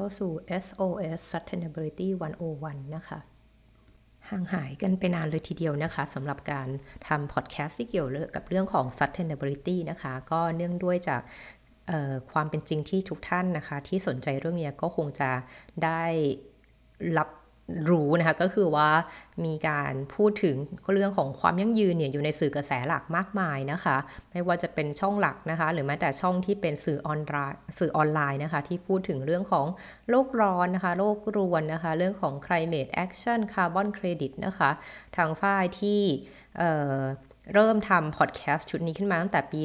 นดีต้อนรับเข้าสู่ SOS Sustainability 101 นะคะ ห่างหายกันไปนานเลยทีเดียวนะคะสำหรับการทำพอดแคสต์ที่เกี่ยวกับเรื่องของ sustainability นะคะ ก็เนื่องด้วยจากความเป็นจริงที่ทุกท่านนะคะ ที่สนใจเรื่องนี้ก็คงจะได้รับ รู้นะคะก็คือว่ามีการพูดถึงเรื่องของความยั่งยืนเนี่ยอยู่ในสื่อกระแสหลักมากมายนะคะ ไม่ว่าจะเป็นช่องหลักนะคะ หรือแม้แต่ช่องที่เป็นสื่อออนไลน์สื่อออนไลน์นะคะ ที่พูดถึงเรื่องของโลกร้อนนะคะ โลกรวนนะคะ เรื่องของ climate action carbon credit นะคะ ทางฝ่ายที่เเริ่มทำพอดแคสต์ชุดนี้ขึ้นมาตั้งแต่ปี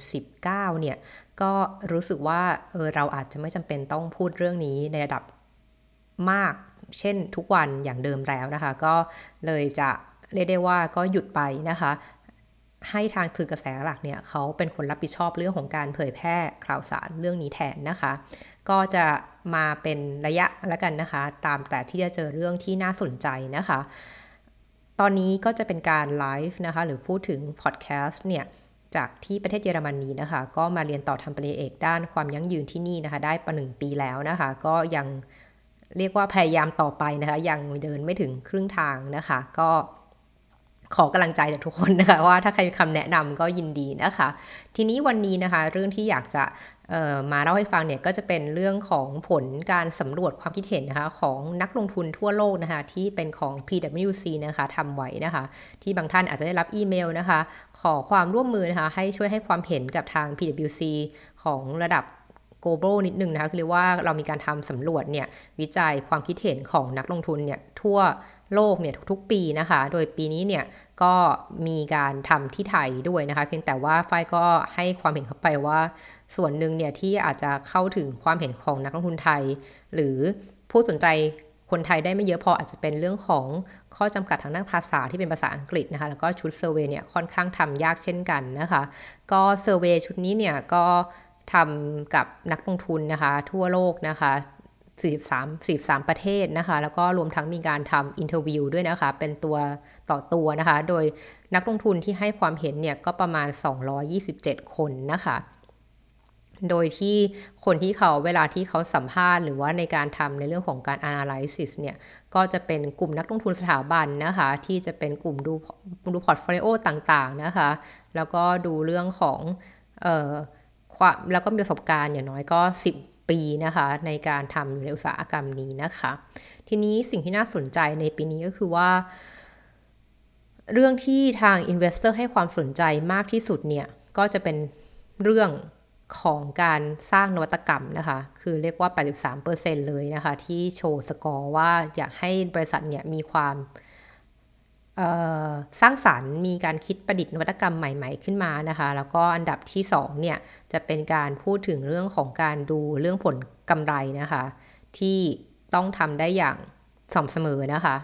2019 เนี่ย ก็รู้สึกว่าเออเราอาจจะไม่จำเป็นต้องพูดเรื่องนี้ในระดับมาก เช่นทุกวันอย่างเดิมแล้วนะคะ ก็เลยจะเรียกได้ว่าก็หยุดไปนะคะ ให้ทางสื่อกระแสหลักเนี่ยเขาเป็นคนรับผิดชอบเรื่องของการเผยแพร่ข่าวสารเรื่องนี้แทนนะคะ ก็จะมาเป็นระยะแล้วกันนะคะ ตามแต่ที่จะเจอเรื่องที่น่าสนใจนะคะ ตอนนี้ก็จะเป็นการไลฟ์นะคะ หรือพูดถึงพอดแคสต์เนี่ยจากที่ประเทศเยอรมนีนะคะ ก็มาเรียนต่อทำปริญญาเอกด้านความยั่งยืนที่นี่นะคะ ได้ประหนึ่งปีแล้วนะคะ ก็ยัง เรียกว่าพยายามต่อไปนะคะ ยังเดินไม่ถึงครึ่งทางนะคะ ก็ขอกำลังใจจากทุกคนนะคะ ว่าถ้าใครมีคำแนะนำก็ยินดีนะคะ ทีนี้วันนี้นะคะ เรื่องที่อยากจะมาเล่าให้ฟังเนี่ยก็จะเป็นเรื่องของผลการสำรวจความคิดเห็นนะคะของนักลงทุนทั่วโลกนะคะที่เป็นของ PwC นะคะทำไว้นะคะ ที่บางท่านอาจจะได้รับอีเมลนะคะ ขอความร่วมมือนะคะให้ช่วยให้ความเห็นกับทาง PwC ของระดับ global นิดนึงนะคะคือเรียกว่าเรามีการทำสำรวจเนี่ยวิจัยความคิดเห็นของนักลงทุนเนี่ยทั่วโลกเนี่ยทุกๆปีนะคะ โดยปีนี้เนี่ยก็มีการทำที่ไทยด้วยนะคะ เพียงแต่ว่าฝ้ายก็ให้ความเห็นเข้าไปว่า ส่วนหนึ่งเนี่ยที่อาจจะเข้าถึงความเห็นของนักลงทุนไทย หรือผู้สนใจคนไทยได้ไม่เยอะพออาจจะเป็นเรื่องของข้อจำกัดทางด้านภาษาที่เป็นภาษาอังกฤษนะคะ แล้วก็ชุด survey เนี่ยค่อนข้างทำยากเช่นกันนะคะ ก็ survey ชุดนี้เนี่ยก็ ทำกับนักลงทุนนะคะ ทั่วโลกนะคะ43 43 ประเทศนะคะ แล้วก็รวมทั้งมีการทำ interview ด้วยนะคะ เป็นตัวต่อตัวนะคะ โดยนักลงทุนที่ให้ความเห็นเนี่ยก็ประมาณ 227 คนนะคะ โดยที่คนที่เขาเวลาที่เขาสัมภาษณ์หรือว่าในการทำในเรื่องของการ analysis เนี่ย ก็จะเป็นกลุ่มนักลงทุนสถาบันนะคะ ที่จะเป็นกลุ่มดูดู portfolio ต่างๆนะคะ แล้วก็ดูเรื่องของเอ่อ ความแล้วก็มีประสบการณ์อย่างน้อยก็ 10 ปีนะคะ ในการทำอยู่ในอุตสาหกรรมนี้นะคะ ทีนี้สิ่งที่น่าสนใจในปีนี้ก็คือว่า เรื่องที่ทาง Investor ให้ความสนใจมากที่สุดเนี่ย ก็จะเป็นเรื่องของการสร้างนวัตกรรมนะคะ คือเรียกว่า 83%เลยนะคะ ที่โชว์สกอร์ว่าอยากให้บริษัทเนี่ยมีความ สร้างสารรค์มีการคิดประดิษฐ์นวัตกรรมใหม่ๆขึ้นมานะคะ แล้วก็อันดับที่2เนี่ยจะเป็นการพูดถึงเรื่องของการดูเรื่องผลกำไรนะคะ ที่ต้องทำได้อย่างสม่ำเสมอนะคะ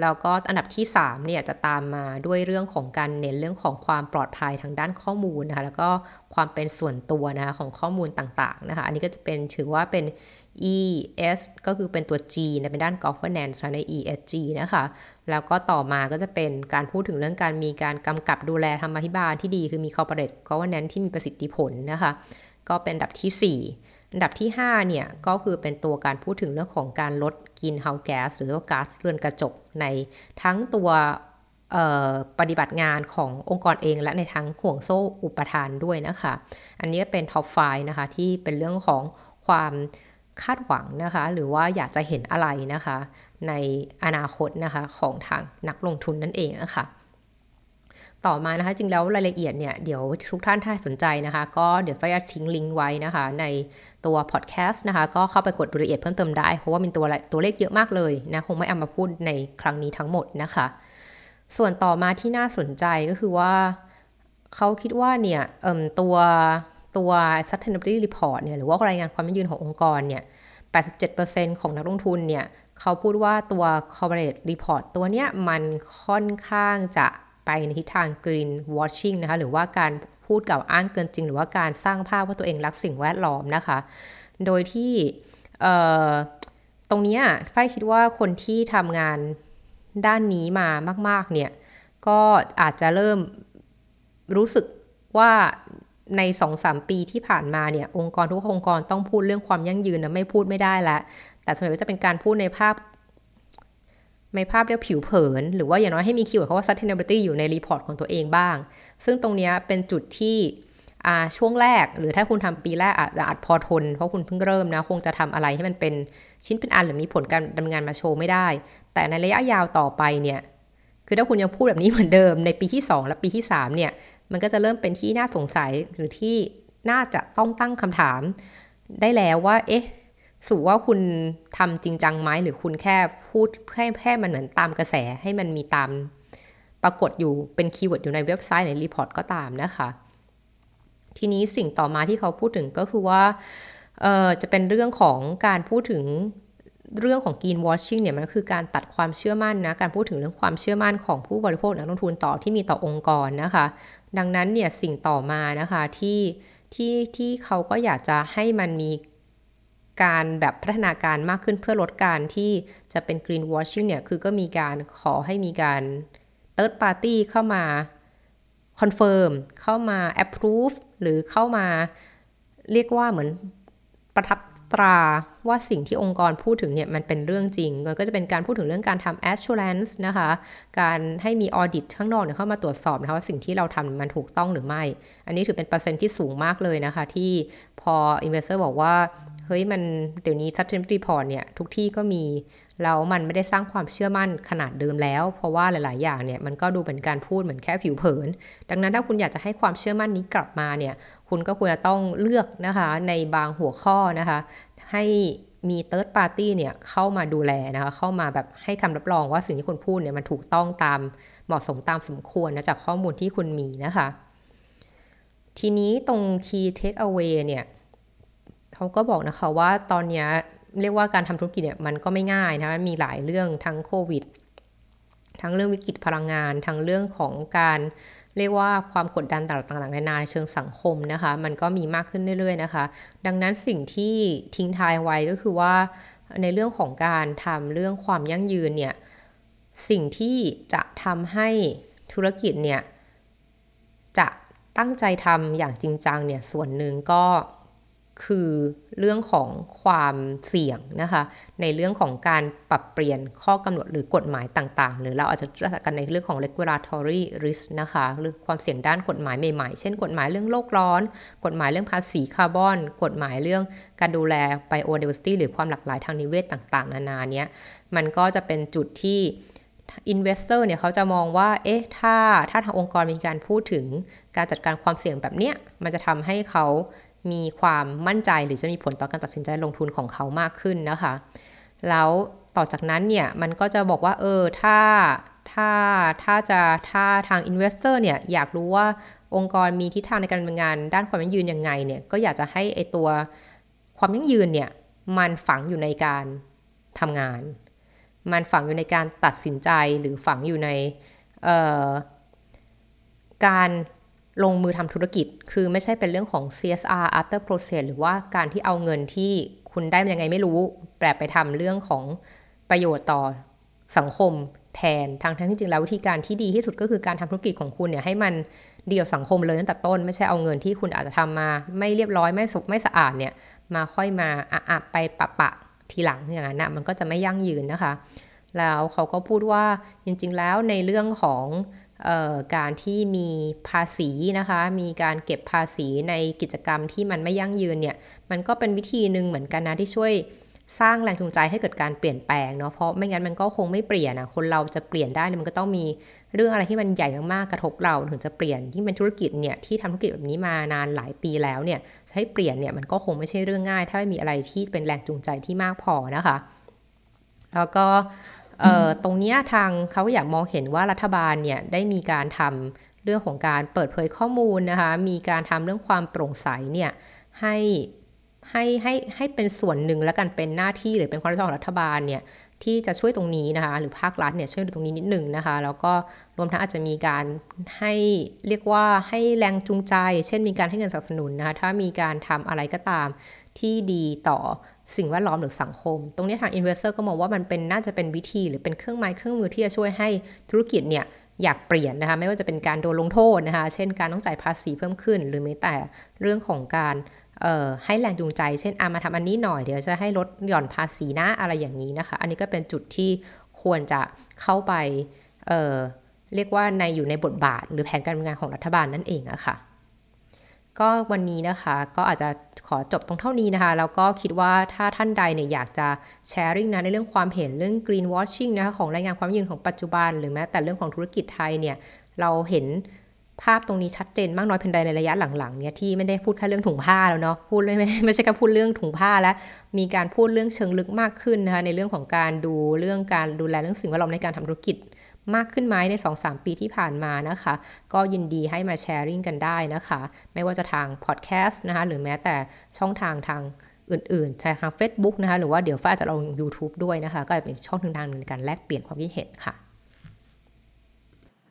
แล้วก็อันดับที่3เนี่ยจะตามมาด้วยเรื่องของการเน้นเรื่องของความปลอดภัยทางด้านข้อมูลนะคะแล้วก็ความเป็นส่วนตัวนะคะของข้อมูลต่างๆนะคะอันนี้ก็จะเป็นถือว่าเป็น ES ก็คือเป็นตัว G นะเป็นด้าน governance ใน ESG นะคะ แล้วก็ต่อมาก็จะเป็นการพูดถึงเรื่องการมีการกำกับดูแลธรรมาภิบาลที่ดี คือมี corporate governance ที่มีประสิทธิผลนะคะ ก็เป็นอันดับที่ 4 อันดับที่ 5 เนี่ย ก็คือเป็นตัวการพูดถึงเรื่องของการลดกินเฮาแก๊สหรือว่าก๊าซเรือนกระจกในทั้งตัวปฏิบัติงานขององค์กรเองและในทั้งห่วงโซ่อุปทานด้วยนะคะ อันนี้เป็นท็อปไฟนะคะที่เป็นเรื่องของความคาดหวังนะคะ หรือว่าอยากจะเห็นอะไรนะคะ ในอนาคตนะคะของทางนักลงทุนนั่นเองนะคะ ต่อมานะคะ จริงแล้วรายละเอียดเนี่ยเดี๋ยวทุกท่านถ้าสนใจนะคะ ก็เดี๋ยวฝ้ายจะทิ้งลิงก์ไว้นะคะ ในตัวพอดแคสต์นะคะ ก็เข้าไปกดรายละเอียดเพิ่มเติมได้ เพราะว่ามีตัวตัวเลขเยอะมากเลยนะ คงไม่เอามาพูดในครั้งนี้ทั้งหมดนะคะ ส่วนต่อมาที่น่าสนใจก็คือว่าเขาคิดว่าเนี่ยตัวตัว sustainability report เนี่ยหรือว่ารายงานความยั่งยืนขององค์กรเนี่ย87%ของนักลงทุนเนี่ย เขาพูดว่าตัว corporate report ตัวเนี้ยมันค่อนข้างจะ ไปในทิศทาง green washing นะคะ หรือว่าการพูดกับอ้างเกินจริง หรือว่าการสร้างภาพว่าตัวเองรักสิ่งแวดล้อมนะคะ โดยที่ตรงนี้ฝ้ายคิดว่าคนที่ทำงานด้านนี้มามาก ๆ เนี่ย ก็อาจจะเริ่มรู้สึกว่าใน2อสปีที่ผ่านมาเนี่ย องค์กรทุกองค์กรต้องพูดเรื่องความยั่งยืนนะไม่พูดไม่ได้ละแต่ส่วนใหญ่ก็จะเป็นการพูดในภาพ ในภาพเรียกผิวเผิน หรือว่าอย่างน้อยให้มี keyword คำว่า sustainability อยู่ใน report ของตัวเองบ้าง ซึ่งตรงนี้เป็นจุดที่ช่วงแรก หรือถ้าคุณทำปีแรกอาจจะอาจพอทน เพราะคุณเพิ่งเริ่มนะ คงจะทำอะไรให้มันเป็นชิ้นเป็นอันหรือมีผลการดำเนินงานมาโชว์ไม่ได้ แต่ในระยะยาวต่อไปเนี่ย คือถ้าคุณยังพูดแบบนี้เหมือนเดิมในปีที่ 2 และปีที่ 3 เนี่ย มันก็จะเริ่มเป็นที่น่าสงสัยหรือที่น่าจะต้องตั้งคำถามได้แล้วว่า เอ๊ะ สรุปว่าคุณทำจริงจังไหมหรือคุณแค่พูดแค่แค่มันเหมือนตามกระแสให้มันมีตามปรากฏอยู่เป็น keyword อยู่ในเว็บไซต์ใน report ก็ตามนะคะ ทีนี้สิ่งต่อมาที่เขาพูดถึงก็คือว่าจะเป็นเรื่องของการพูดถึงเรื่องของ green washing เนี่ยมันคือการตัดความเชื่อมั่นนะการพูดถึงเรื่องความเชื่อมั่นของผู้บริโภคนักลงทุนต่อที่มีต่อองค์กรนะคะ ดังนั้นเนี่ยสิ่งต่อมานะคะที่ที่ที่เขาก็อยากจะให้มันมี การแบบพัฒนาการมากขึ้นเพื่อลดการที่จะเป็น green washing เนี่ย คือก็มีการขอให้มีการ third party เข้ามา confirm เข้ามา approve หรือเข้ามาเรียกว่าเหมือนประทับตราว่าสิ่งที่องค์กรพูดถึงเนี่ย มันเป็นเรื่องจริง ก็จะเป็นการพูดถึงเรื่องการทำ assurance นะคะ การให้มี audit ข้างนอกเนี่ยเข้ามาตรวจสอบนะคะว่าสิ่งที่เราทำมันถูกต้องหรือไม่ อันนี้ถือเป็นเปอร์เซ็นต์ที่สูงมากเลยนะคะ ที่พอ investor บอกว่า เฮ้ยมันเดี๋ยวนี้ sustainability report เนี่ยทุกที่ก็มี แล้วมันไม่ได้สร้างความเชื่อมั่นขนาดเดิมแล้ว เพราะว่าหลาย ๆ อย่างเนี่ยมันก็ดูเป็นการพูดเหมือนแค่ผิวเผิน ดังนั้นถ้าคุณอยากจะให้ความเชื่อมั่นนี้กลับมาเนี่ยคุณก็ควรจะต้องเลือกนะคะในบางหัวข้อนะคะให้มีเติร์ดปาร์ตี้เนี่ยเข้ามาดูแลนะคะเข้ามาแบบให้คำรับรองว่าสิ่งที่คุณพูดเนี่ยมันถูกต้องตามเหมาะสมตามสมควรนะจากข้อมูลที่คุณมีนะคะ ทีนี้ตรง key take away เนี่ย เขาก็บอกนะคะว่าตอนนี้เรียกว่าการทำธุรกิจเนี่ยมันก็ไม่ง่ายนะมีหลายเรื่องทั้งโควิด ทั้งเรื่องวิกฤตพลังงาน ทั้งเรื่องของการเรียกว่าความกดดันต่างๆนานาในเชิงสังคมนะคะ มันก็มีมากขึ้นเรื่อยๆนะคะ ดังนั้นสิ่งที่ทิ้งทายไว้ก็คือว่าในเรื่องของการทำเรื่องความยั่งยืนเนี่ยสิ่งที่จะทำให้ธุรกิจเนี่ยจะตั้งใจทำอย่างจริงจังเนี่ยส่วนหนึ่งก็ คือเรื่องของความเสี่ยงนะคะ ในเรื่องของการปรับเปลี่ยนข้อกำหนดหรือกฎหมายต่างๆ หรือเราอาจจะรู้จักกันในเรื่องของ regulatory risk นะคะ หรือความเสี่ยงด้านกฎหมายใหม่ๆ เช่น กฎหมายเรื่องโลกร้อน กฎหมายเรื่องภาษีคาร์บอน กฎหมายเรื่องการดูแล biodiversity หรือความหลากหลายทางนิเวศต่างๆ นานาเนี้ยมันก็จะเป็นจุดที่ investor เนี่ยเขาจะมองว่า เอ๊ะ ถ้าถ้าทางองค์กรมีการพูดถึงการจัดการความเสี่ยงแบบเนี้ย มันจะทำให้เขา มีความมั่นใจหรือจะมีผลต่อการตัดสินใจลงทุนของเขามากขึ้นนะคะ แล้วต่อจากนั้นเนี่ยมันก็จะบอกว่าเออถ้าถ้าถ้าจะถ้าทาง investor เนี่ยอยากรู้ว่าองค์กรมีทิศทางในการดำเนินงานด้านความยั่งยืนยังไงเนี่ยก็อยากจะให้ไอตัวความยั่งยืนเนี่ยมันฝังอยู่ในการทำงาน มันฝังอยู่ในการตัดสินใจหรือฝังอยู่ในการ ลงมือทำธุรกิจ คือไม่ใช่เป็นเรื่องของ CSR after process หรือว่าการที่เอาเงินที่คุณได้ยังไงไม่รู้ แปลไปทำเรื่องของประโยชน์ต่อสังคมแทนทางทั้งที่จริงแล้ววิธีการที่ดีที่สุดก็คือการทำธุรกิจของคุณเนี่ยให้มันเดียวสังคมเลยตั้งแต่ต้น ไม่ใช่เอาเงินที่คุณอาจจะทำมาไม่เรียบร้อยไม่สุกไม่สะอาดเนี่ยมาค่อยมาอะไปปะปะทีหลังอย่างนั้นนะมันก็จะไม่ยั่งยืนนะคะ แล้วเขาก็พูดว่าจริง ๆ แล้วในเรื่องของ การที่มีภาษีนะคะ มีการเก็บภาษีในกิจกรรมที่มันไม่ยั่งยืนเนี่ย มันก็เป็นวิธีหนึ่งเหมือนกันนะที่ช่วยสร้างแรงจูงใจให้เกิดการเปลี่ยนแปลงเนาะ เพราะไม่งั้นมันก็คงไม่เปลี่ยนอะคนเราจะเปลี่ยนได้มันก็ต้องมีเรื่องอะไรที่มันใหญ่มากๆกระทบเราถึงจะเปลี่ยนที่เป็นธุรกิจเนี่ยที่ทำธุรกิจแบบนี้มานานหลายปีแล้วเนี่ยจะให้เปลี่ยนเนี่ยมันก็คงไม่ใช่เรื่องง่าย ถ้าไม่มีอะไรที่เป็นแรงจูงใจที่มากพอนะคะ แล้วก็ ตรงนี้ทางเขาอยากมองเห็นว่ารัฐบาลเนี่ยได้มีการทำเรื่องของการเปิดเผยข้อมูลนะคะ มีการทำเรื่องความโปร่งใสเนี่ยให้ให้ให้ให้เป็นส่วนหนึ่งและกันเป็นหน้าที่หรือเป็นความรับผิดชอบของรัฐบาลเนี่ย ที่จะช่วยตรงนี้นะคะ หรือภาครัฐเนี่ยช่วยตรงนี้นิดหนึ่งนะคะ แล้วก็รวมทั้งอาจจะมีการให้เรียกว่าให้แรงจูงใจ เช่นมีการให้เงินสนับสนุนนะคะถ้ามีการทำอะไรก็ตามที่ดีต่อสิ่งแวดล้อมหรือสังคม ตรงนี้ทาง investor ก็มองว่ามันเป็นน่าจะเป็นวิธี หรือเป็นเครื่องไม้เครื่องมือที่จะช่วยให้ธุรกิจเนี่ยอยากเปลี่ยนนะคะไม่ว่าจะเป็นการโดนลงโทษนะคะ เช่นการต้องจ่ายภาษีเพิ่มขึ้น หรือแม้แต่เรื่องของการ ให้แรงจูงใจเช่นอามาทำอันนี้หน่อยเดี๋ยวจะให้ลดหย่อนภาษีนะอะไรอย่างนี้นะคะ อันนี้ก็เป็นจุดที่ควรจะเข้าไปเเรียกว่าในอยู่ในบทบาทหรือแผนการงานของรัฐบาลนั่นเองอะคะ่ะก็วันนี้นะคะก็อาจจะขอจบตรงเท่านี้นะคะ แล้วก็คิดว่าถ้าท่านใดเนี่ยอยากจะแชร์ริ่งนะในเรื่องความเห็นเรื่อง green washing นะคะของรายงานความยืนของปัจจุบัน หรือแม้แต่เรื่องของธุรกิจไทยเนี่ยเราเห็น ภาพตรงนี้ชัดเจนมากน้อยเพียงใดในระยะหลังๆเนี่ยที่ไม่ได้พูดแค่เรื่องถุงผ้าแล้วเนาะพูดไม่ไม่ใช่แค่พูดเรื่องถุงผ้าแล้ว มีการพูดเรื่องเชิงลึกมากขึ้นนะคะในเรื่องของการดูเรื่องการดูแลเรื่องสิ่งแวดล้อมในการทำธุรกิจมากขึ้นไหมใน 2-3 ปีที่ผ่านมานะคะ ก็ยินดีให้มาแชร์ริ่งกันได้นะคะ ไม่ว่าจะทางพอดแคสต์นะคะหรือแม้แต่ช่องทางทางอื่นๆใช่ทาง Facebook นะคะหรือว่าเดี๋ยวฟ้าจะลง YouTube ด้วยนะคะ ก็จะเป็นช่องทางหนึ่งในการแลกเปลี่ยนความคิดเห็นค่ะ